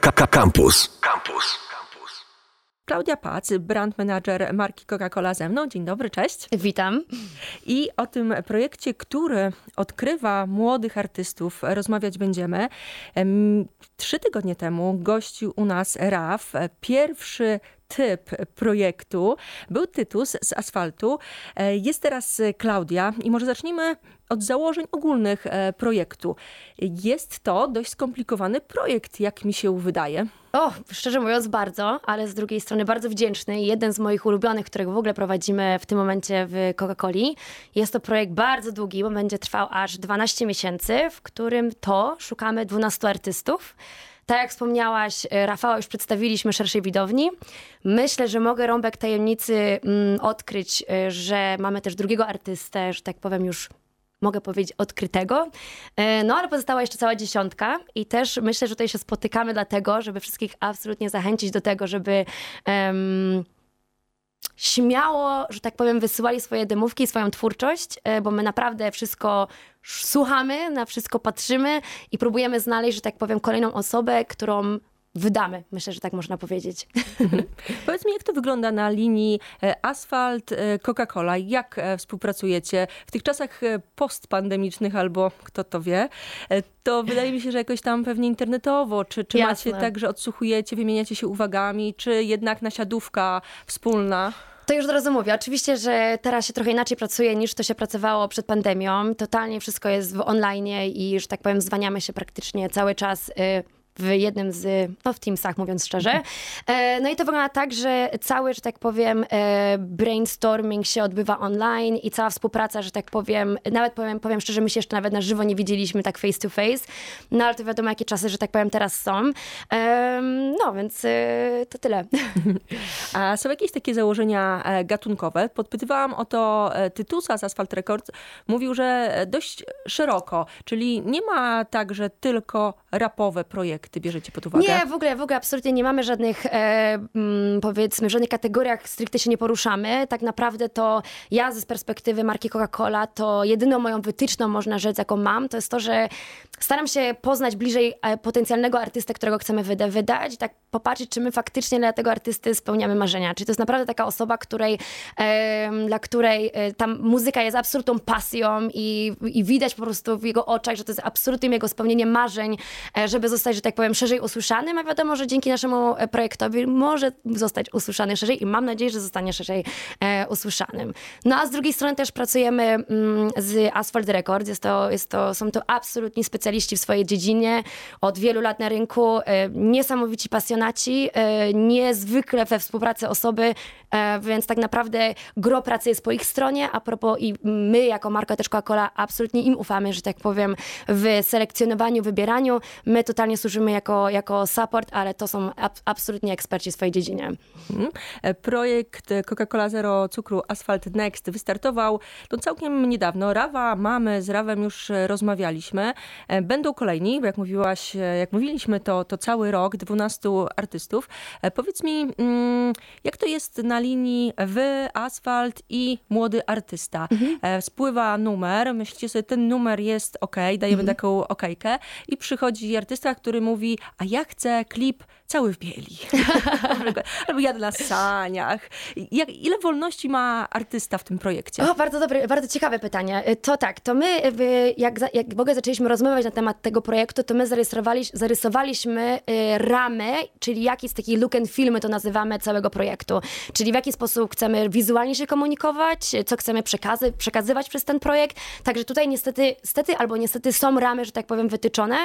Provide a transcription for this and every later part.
Campus. Campus. Klaudia Pac, brand manager marki Coca-Cola ze mną. Dzień dobry, cześć. Witam. I o tym projekcie, który odkrywa młodych artystów, rozmawiać będziemy. Trzy tygodnie temu gościł u nas RAF, pierwszy typ projektu. Był Tytus z Asfaltu, e, jest teraz Klaudia i może zacznijmy od założeń ogólnych e, projektu. Jest to dość skomplikowany projekt, jak mi się wydaje. O, szczerze mówiąc bardzo, ale z drugiej strony bardzo wdzięczny. Jeden z moich ulubionych, którego w ogóle prowadzimy w tym momencie w Coca-Coli. Jest to projekt bardzo długi, bo będzie trwał aż 12 miesięcy, w którym to szukamy 12 artystów. Tak jak wspomniałaś, e, Rafała już przedstawiliśmy szerszej widowni. Myślę, że mogę rąbek tajemnicy mm, odkryć, e, że mamy też drugiego artystę, że tak powiem już mogę powiedzieć, odkrytego. E, no ale pozostała jeszcze cała dziesiątka i też myślę, że tutaj się spotykamy dlatego, żeby wszystkich absolutnie zachęcić do tego, żeby um, śmiało, że tak powiem, wysyłali swoje demówki, swoją twórczość, e, bo my naprawdę wszystko słuchamy, na wszystko patrzymy i próbujemy znaleźć, że tak powiem, kolejną osobę, którą wydamy. Myślę, że tak można powiedzieć. Powiedz mi, jak to wygląda na linii e, asfalt, e, Coca-Cola? Jak e, współpracujecie w tych czasach postpandemicznych albo kto to wie? To wydaje mi się, że jakoś tam pewnie internetowo, czy, czy macie tak, że odsłuchujecie, wymieniacie się uwagami, czy jednak nasiadówka wspólna? To już od razu mówię. Oczywiście, że teraz się trochę inaczej pracuje niż to się pracowało przed pandemią. Totalnie wszystko jest w online i, że tak powiem, zwaniamy się praktycznie cały czas. W jednym z, no w Teamsach mówiąc szczerze. Mhm. E, no i to wygląda tak, że cały, że tak powiem, e, brainstorming się odbywa online i cała współpraca, że tak powiem, nawet powiem, powiem szczerze, my się jeszcze nawet na żywo nie widzieliśmy tak face to face, no ale to wiadomo, jakie czasy, że tak powiem, teraz są. E, no więc to tyle. A są jakieś takie założenia gatunkowe? Podpytywałam o to Tytusa z Asphalt Records. Mówił, że dość szeroko, czyli nie ma tak, że tylko rapowe projekty, aspekty bierzecie pod uwagę? Nie, w ogóle, w ogóle absolutnie nie mamy żadnych, e, mm, powiedzmy, żadnych kategoriach stricte się nie poruszamy. Tak naprawdę to ja z perspektywy marki Coca-Cola, to jedyną moją wytyczną, można rzec, jaką mam, to jest to, że staram się poznać bliżej e, potencjalnego artystę, którego chcemy wyda wydać i tak popatrzeć, czy my faktycznie dla tego artysty spełniamy marzenia. Czy to jest naprawdę taka osoba, której, e, dla której e, tam muzyka jest absolutną pasją i, i widać po prostu w jego oczach, że to jest absolutnym jego spełnienie marzeń, e, żeby zostać, że tak tak powiem, szerzej usłyszanym, a wiadomo, że dzięki naszemu e, projektowi może zostać usłyszany szerzej i mam nadzieję, że zostanie szerzej e, usłyszanym. No a z drugiej strony też pracujemy mm, z Asphalt Records. Jest to, jest to, są to absolutni specjaliści w swojej dziedzinie, od wielu lat na rynku, e, niesamowici pasjonaci, e, niezwykle we współpracy osoby, e, więc tak naprawdę gro pracy jest po ich stronie, a propos i my jako marka też Coca-Cola absolutnie im ufamy, że tak powiem, w selekcjonowaniu, wybieraniu. My totalnie służymy jako, jako support, ale to są ab absolutnie eksperci w swojej dziedzinie. Mhm. E, projekt Coca-Cola Zero Cukru Asphalt Next wystartował no, całkiem niedawno. Rawa mamy, z Rawem już rozmawialiśmy. E, będą kolejni, bo jak mówiłaś, e, jak mówiliśmy, to, to cały rok, 12 artystów. Powiedz mi, mm, jak to jest na linii wy, asfalt i młody artysta? Mhm. Spływa numer, myślicie sobie, ten numer jest ok, dajemy mhm. taką okejkę i przychodzi artysta, który mówi, a ja chcę klip cały w bieli. Albo jadę na saniach. Jak, ile wolności ma artysta w tym projekcie? O, bardzo dobre, bardzo ciekawe pytanie. Y, to tak, to my, y, jak, jak w ogóle zaczęliśmy rozmawiać na temat tego projektu, to my zarysowaliśmy y, ramę, czyli jaki jest taki look and filmy to nazywamy całego projektu. Czyli w jaki sposób chcemy wizualnie się komunikować, co chcemy przekazy, przekazywać przez ten projekt. Także tutaj niestety, stety albo niestety są ramy, że tak powiem, wytyczone,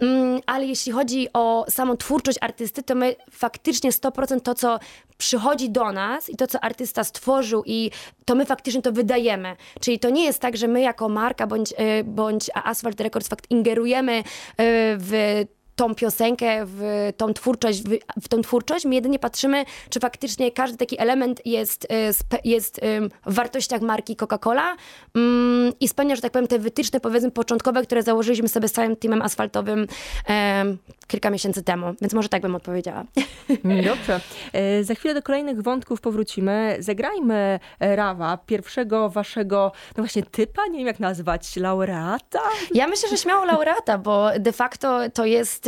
mm, ale jeśli chodzi o samą twórczość artysty, artysty, to my faktycznie 100% to, co przychodzi do nas i to, co artysta stworzył i to my faktycznie to wydajemy. Czyli to nie jest tak, że my jako marka bądź, e, bądź Asphalt Records fakt ingerujemy e, w tą piosenkę, w tą twórczość, w, w tą twórczość. My jedynie patrzymy, czy faktycznie każdy taki element jest, e, jest w wartościach marki Coca-Cola mm, i spełnia, że tak powiem, te wytyczne, powiedzmy, początkowe, które założyliśmy sobie z całym teamem asfaltowym kilka miesięcy temu, więc może tak bym odpowiedziała. Dobrze. E, za chwilę do kolejnych wątków powrócimy. Zagrajmy Rawa, pierwszego waszego, no właśnie typa, nie wiem jak nazwać, laureata? Ja myślę, że śmiało laureata, bo de facto to jest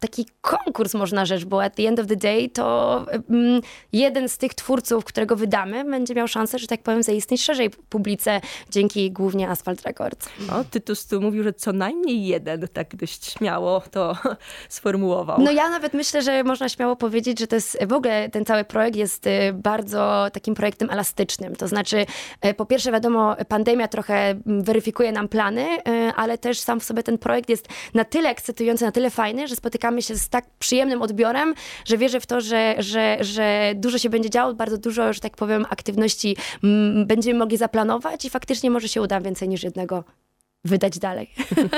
taki konkurs, można rzecz, bo at the end of the day to um, jeden z tych twórców, którego wydamy, będzie miał szansę, że tak powiem, zaistnieć szerzej publice dzięki głównie Asphalt Records. O, Tytus tu mówił, że co najmniej jeden, tak dość śmiało to sformułował. No ja nawet myślę, że można śmiało powiedzieć, że to jest w ogóle ten cały projekt jest y, bardzo takim projektem elastycznym. To znaczy, y, po pierwsze wiadomo, pandemia trochę mm, weryfikuje nam plany, y, ale też sam w sobie ten projekt jest na tyle ekscytujący, na tyle fajny, że spotykamy się z tak przyjemnym odbiorem, że wierzę w to, że, że, że dużo się będzie działo, bardzo dużo, że tak powiem, aktywności będziemy mogli zaplanować i faktycznie może się uda więcej niż jednego wydać dalej.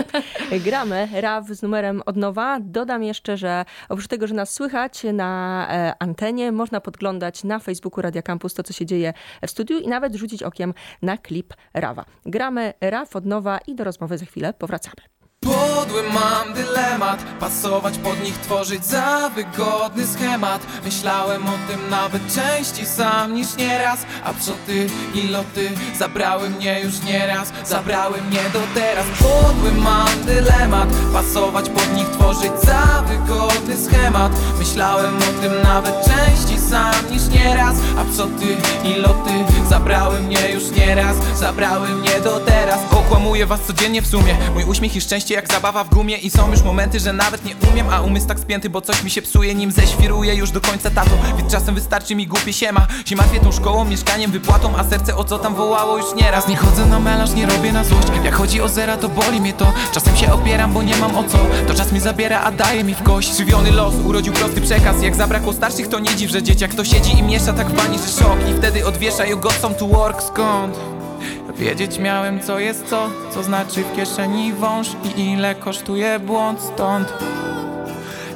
Gramy RAW z numerem od nowa. Dodam jeszcze, że oprócz tego, że nas słychać na e, antenie, można podglądać na Facebooku Radia Campus to, co się dzieje w studiu i nawet rzucić okiem na klip RAWa. Gramy RAW od nowa i do rozmowy za chwilę powracamy. Podły mam dylemat. Pasować pod nich, tworzyć za wygodny schemat. Myślałem o tym nawet częściej sam niż nieraz. A ty i loty zabrały mnie już nieraz. Zabrały mnie do teraz. Podły mam dylemat. Pasować pod nich, tworzyć za wygodny schemat. Myślałem o tym nawet częściej sam niż nieraz. A ty i loty zabrały mnie już nieraz. Zabrały mnie do teraz. Okłamuję was codziennie w sumie. Mój uśmiech i szczęście jak zabawa w gumie I są już momenty, że nawet nie umiem A umysł tak spięty, bo coś mi się psuje Nim zeświruję już do końca tato. Więc czasem wystarczy mi głupie siema. Się martwię tą szkołą, mieszkaniem, wypłatą A serce o co tam wołało już nieraz. Nie chodzę na melanż, nie robię na złość. Jak chodzi o zera, to boli mnie to. Czasem się opieram, bo nie mam o co. To czas mi zabiera, a daje mi w kość. Żywiony los, urodził prosty przekaz. Jak zabrakło starszych, to nie dziw, że dzieciak to siedzi i miesza tak w bani, że szok. I wtedy odwiesza you got some to work, skąd? Wiedzieć miałem co jest co, co znaczy w kieszeni wąż I ile kosztuje błąd stąd.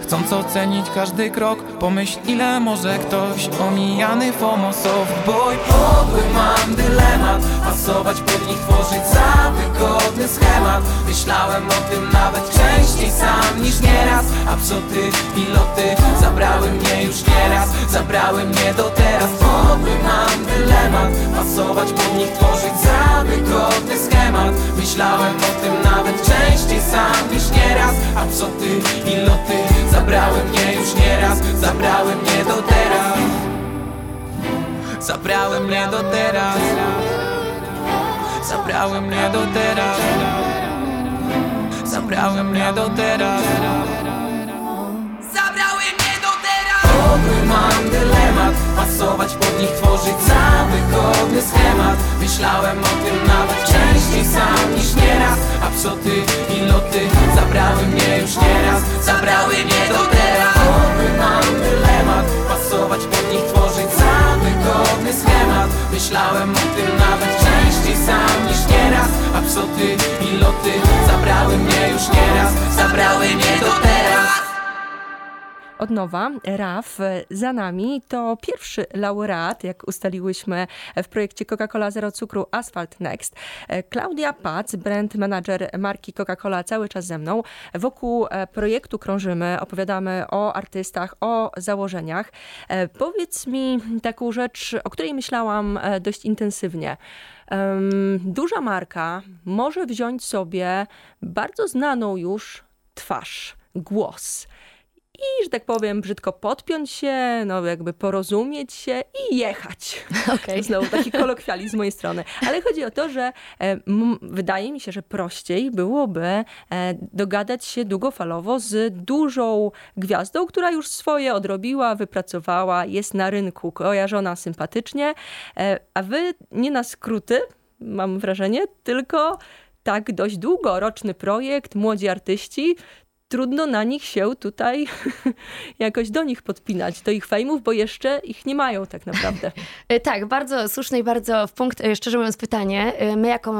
Chcąc ocenić każdy krok Pomyśl ile może ktoś Omijany FOMO soft boy. Podły mam dylemat Pasować pod nich, tworzyć za wygodny schemat. Myślałem o tym nawet częściej sam niż nieraz. A psoty i loty zabrały mnie już nieraz Zabrały mnie do teraz. Podły mam dylemat Pasować pod nich, tworzyć za wygodny schemat. Myślałem o tym nawet częściej sam niż nieraz. A psoty i loty zabrały mnie już nieraz Zabrały mnie do teraz. Zabrały mnie do teraz. Zabrały mnie do teraz. Zabrały mnie do teraz. Zabrały mnie do teraz. Podły mam dylemat. Pasować pod nich, tworzyć za wygodny schemat. Myślałem o tym nawet częściej sam niż nieraz. A psoty i loty zabrały mnie już nieraz. Zabrały mnie do teraz Myślałem o tym nawet częściej sam niż nieraz. A psoty i loty zabrały mnie już nieraz. Zabrały mnie do teraz od nowa, RAF za nami. To pierwszy laureat, jak ustaliłyśmy w projekcie Coca-Cola Zero Cukru Asphalt Next. Klaudia Pac, brand manager marki Coca-Cola cały czas ze mną. Wokół e, projektu krążymy, opowiadamy o artystach, o założeniach. E, powiedz mi taką rzecz, o której myślałam e, dość intensywnie. Duża marka może wziąć sobie bardzo znaną już twarz, głos i, że tak powiem, brzydko podpiąć się, no jakby porozumieć się i jechać. Okay. Znowu taki kolokwializm z mojej strony. Ale chodzi o to, że e, wydaje mi się, że prościej byłoby e, dogadać się długofalowo z dużą gwiazdą, która już swoje odrobiła, wypracowała, jest na rynku, kojarzona sympatycznie, e, a wy nie na skróty, mam wrażenie, tylko tak dość długoroczny projekt, młodzi artyści, trudno na nich się tutaj jakoś do nich podpinać, do ich fejmów, bo jeszcze ich nie mają tak naprawdę. E, tak, bardzo słuszne i bardzo w punkt, e, szczerze mówiąc, pytanie. E, my jako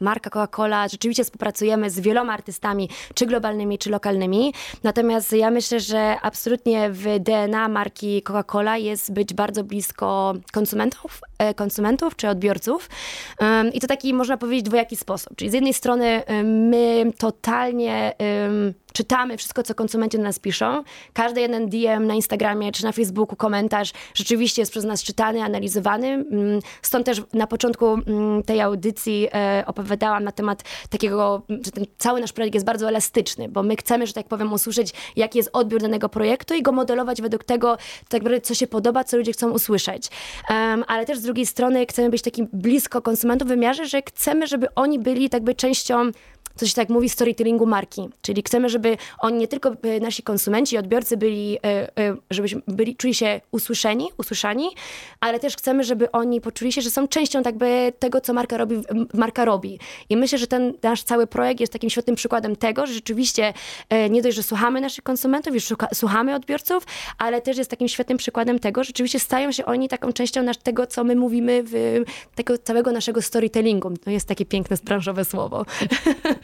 marka Coca-Cola, rzeczywiście współpracujemy z wieloma artystami, czy globalnymi, czy lokalnymi. Natomiast ja myślę, że absolutnie w DNA marki Coca-Cola jest być bardzo blisko konsumentów, konsumentów czy odbiorców. I to taki, można powiedzieć, dwojaki sposób. Czyli z jednej strony my totalnie czytamy wszystko, co konsumenci do nas piszą. Każdy jeden DM na Instagramie czy na Facebooku, komentarz rzeczywiście jest przez nas czytany, analizowany. Mm, Stąd też na początku mm, tej audycji e, opowiadałam na temat takiego, że ten cały nasz projekt jest bardzo elastyczny, bo my chcemy, że tak powiem, usłyszeć, jaki jest odbiór danego projektu i go modelować według tego, tak naprawdę, co się podoba, co ludzie chcą usłyszeć. Ale też z drugiej strony chcemy być takim blisko konsumentów w wymiarze, że chcemy, żeby oni byli tak częścią co się tak mówi, storytellingu marki. Czyli chcemy, żeby oni nie tylko e, nasi konsumenci, odbiorcy byli, e, e, żebyśmy byli, czuli się usłyszeni, usłyszani, ale też chcemy, żeby oni poczuli się, że są częścią tak by tego, co marka robi, marka robi. I myślę, że ten nasz cały projekt jest takim świetnym przykładem tego, że rzeczywiście nie dość, że słuchamy naszych konsumentów, już słuchamy odbiorców, ale też jest takim świetnym przykładem tego, że rzeczywiście stają się oni taką częścią nasz, tego, co my mówimy w tego całego naszego storytellingu. To jest takie piękne branżowe słowo.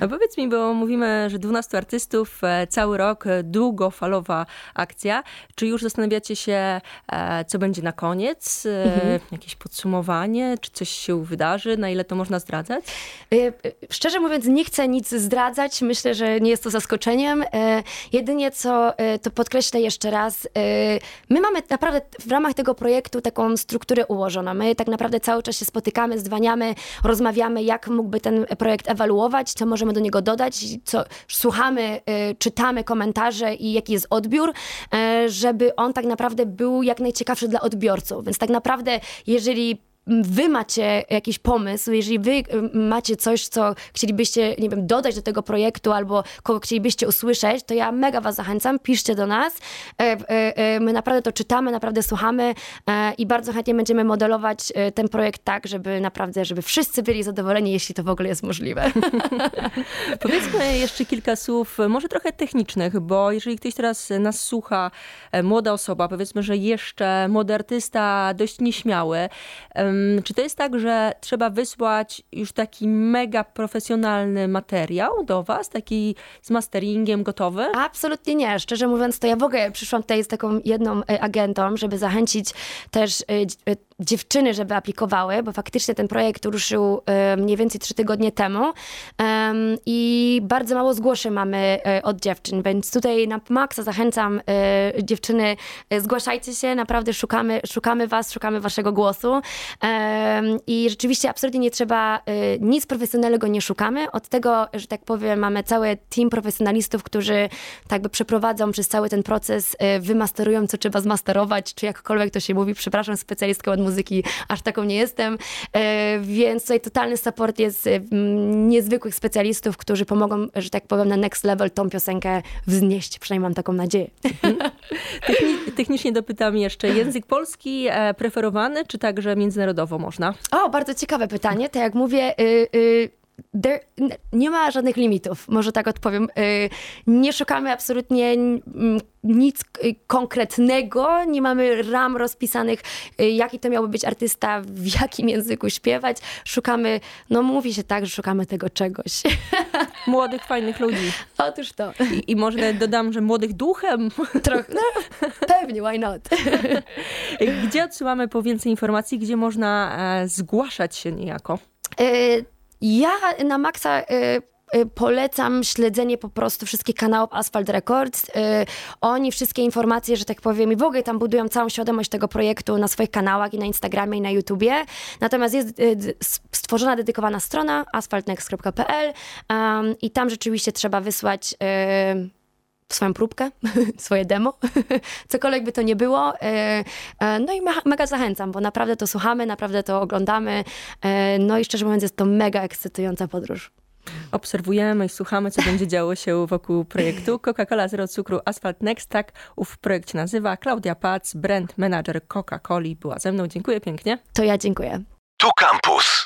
A powiedz mi, bo mówimy, że 12 artystów, e, cały rok, e, długofalowa akcja. Czy już zastanawiacie się, e, co będzie na koniec? E, Jakieś podsumowanie? Czy coś się wydarzy? Na ile to można zdradzać? Szczerze mówiąc, nie chcę nic zdradzać. Myślę, że nie jest to zaskoczeniem. Jedynie co to podkreślę jeszcze raz. My mamy naprawdę w ramach tego projektu taką strukturę ułożoną. My tak naprawdę cały czas się spotykamy, zdwaniamy, rozmawiamy, jak mógłby ten projekt ewaluować, co możemy do niego dodać, co słuchamy, y, czytamy komentarze i jaki jest odbiór, y, żeby on tak naprawdę był jak najciekawszy dla odbiorców. Więc tak naprawdę, jeżeli wy macie jakiś pomysł, jeżeli wy macie coś, co chcielibyście, nie wiem, dodać do tego projektu albo kogo chcielibyście usłyszeć, to ja mega was zachęcam, piszcie do nas. E, e, e, My naprawdę to czytamy, naprawdę słuchamy i bardzo chętnie będziemy modelować ten projekt tak, żeby naprawdę, żeby wszyscy byli zadowoleni, jeśli to w ogóle jest możliwe. Powiedzmy jeszcze kilka słów, może trochę technicznych, bo jeżeli ktoś teraz nas słucha, młoda osoba, powiedzmy, że jeszcze młody artysta, dość nieśmiały, czy to jest tak, że trzeba wysłać już taki mega profesjonalny materiał do was, taki z masteringiem gotowy? Absolutnie nie. Szczerze mówiąc, to ja w ogóle przyszłam tutaj z taką jedną e, agentą, żeby zachęcić też e, e, dziewczyny, żeby aplikowały, bo faktycznie ten projekt ruszył e, mniej więcej trzy tygodnie temu. Em, i bardzo mało zgłoszeń mamy e, od dziewczyn, więc tutaj na maksa zachęcam e, dziewczyny, zgłaszajcie się, naprawdę szukamy, szukamy was, szukamy waszego głosu. I rzeczywiście absolutnie nie trzeba, nic profesjonalnego nie szukamy, od tego, że tak powiem, mamy cały team profesjonalistów, którzy tak by przeprowadzą przez cały ten proces, wymasterują, co trzeba zmasterować, czy jakkolwiek to się mówi, przepraszam, specjalistką od muzyki, aż taką nie jestem, e, więc tutaj totalny support jest e, niezwykłych specjalistów, którzy pomogą, że tak powiem, na next level tą piosenkę wznieść, przynajmniej mam taką nadzieję. Techni- technicznie dopytam jeszcze, język polski e, preferowany, czy także międzynarodowo można? O, bardzo ciekawe pytanie. Tak jak mówię, y, y, there, nie ma żadnych limitów, może tak odpowiem. Y, nie szukamy absolutnie nic y, konkretnego, nie mamy ram rozpisanych, y, jaki to miałby być artysta, w jakim języku śpiewać. Szukamy, no mówi się tak, że szukamy tego czegoś. Młodych, fajnych ludzi. Otóż to. I, I może dodam, że młodych duchem. Trochę, no, pewnie, why not? Gdzie odsyłamy po więcej informacji, gdzie można e, zgłaszać się niejako? Ja na maksa y, y, polecam śledzenie po prostu wszystkich kanałów Asphalt Records. Y, Oni wszystkie informacje, że tak powiem, i w ogóle tam budują całą świadomość tego projektu na swoich kanałach i na Instagramie i na YouTubie. Natomiast jest stworzona dedykowana strona asphaltnext.pl um, i tam rzeczywiście trzeba wysłać swoją próbkę, swoje demo, cokolwiek by to nie było. E, e, No i me- mega zachęcam, bo naprawdę to słuchamy, naprawdę to oglądamy. E, No i szczerze mówiąc, jest to mega ekscytująca podróż. Obserwujemy i słuchamy, co będzie działo się wokół projektu. Coca-Cola Zero Cukru Asphalt Next, tak ów projekt się nazywa. Klaudia Pac, brand manager Coca-Coli była ze mną. Dziękuję pięknie. To ja dziękuję. Tu Campus.